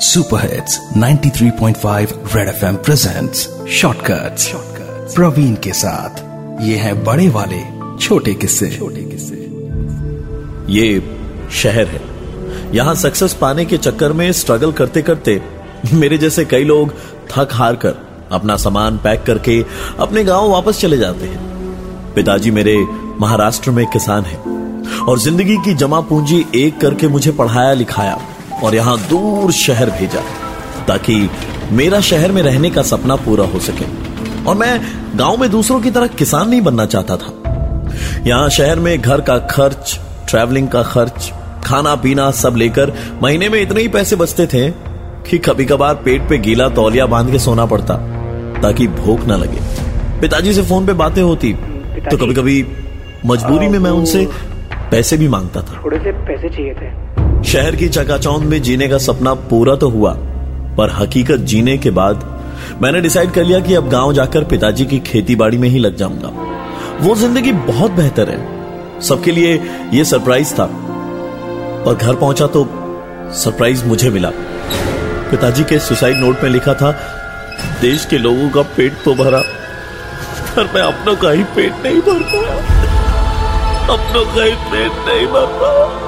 Super hits 93.5 red FM presents shortcuts Praveen के साथ। ये है बड़े वाले, छोटे किस्से। छोटे किस्से। ये शहर है। यहाँ सक्सेस पाने के चक्कर में स्ट्रगल करते करते मेरे जैसे कई लोग थक हार कर अपना सामान पैक करके अपने गाँव वापस चले जाते हैं। पिताजी मेरे महाराष्ट्र में किसान हैं और ज़िंदगी की जमा पूंजी एक करके मुझे पढ़ाया लिखाया। और यहाँ दूर शहर भेजा ताकि मेरा शहर में रहने का सपना पूरा हो सके। और मैं गाँव में दूसरों की तरह किसान नहीं बनना चाहता था। यहाँ शहर में घर का खर्च ट्रैवलिंग का खर्च खाना पीना सब लेकर महीने में इतने ही पैसे बचते थे कि कभी कभार पेट पे गीला तौलिया बाँध के सोना पड़ता ताकि भूख ना लगे। पिताजी से फ़ोन पे बातें होती तो कभी कभी मजबूरी में मैं उनसे पैसे भी माँगता था। थोड़े से पैसे चाहिए थे। शहर की चकाचौंध में जीने का सपना पूरा तो हुआ, पर हकीकत जीने के बाद मैंने डिसाइड कर लिया कि अब गाँव जाकर पिताजी की खेती बाड़ी में ही लग जाऊँगा। वो ज़िंदगी बहुत बेहतर है। सबके लिए ये सरप्राइज़ था। पर घर पहुँचा तो सरप्राइज़ मुझे मिला। पिताजी के सुसाइड नोट में लिखा था, देश के लोगों का पेट तो भरा, पर मैं अपनों का ही पेट नहीं भर पाया अपनों का ही पेट नहीं भर पाया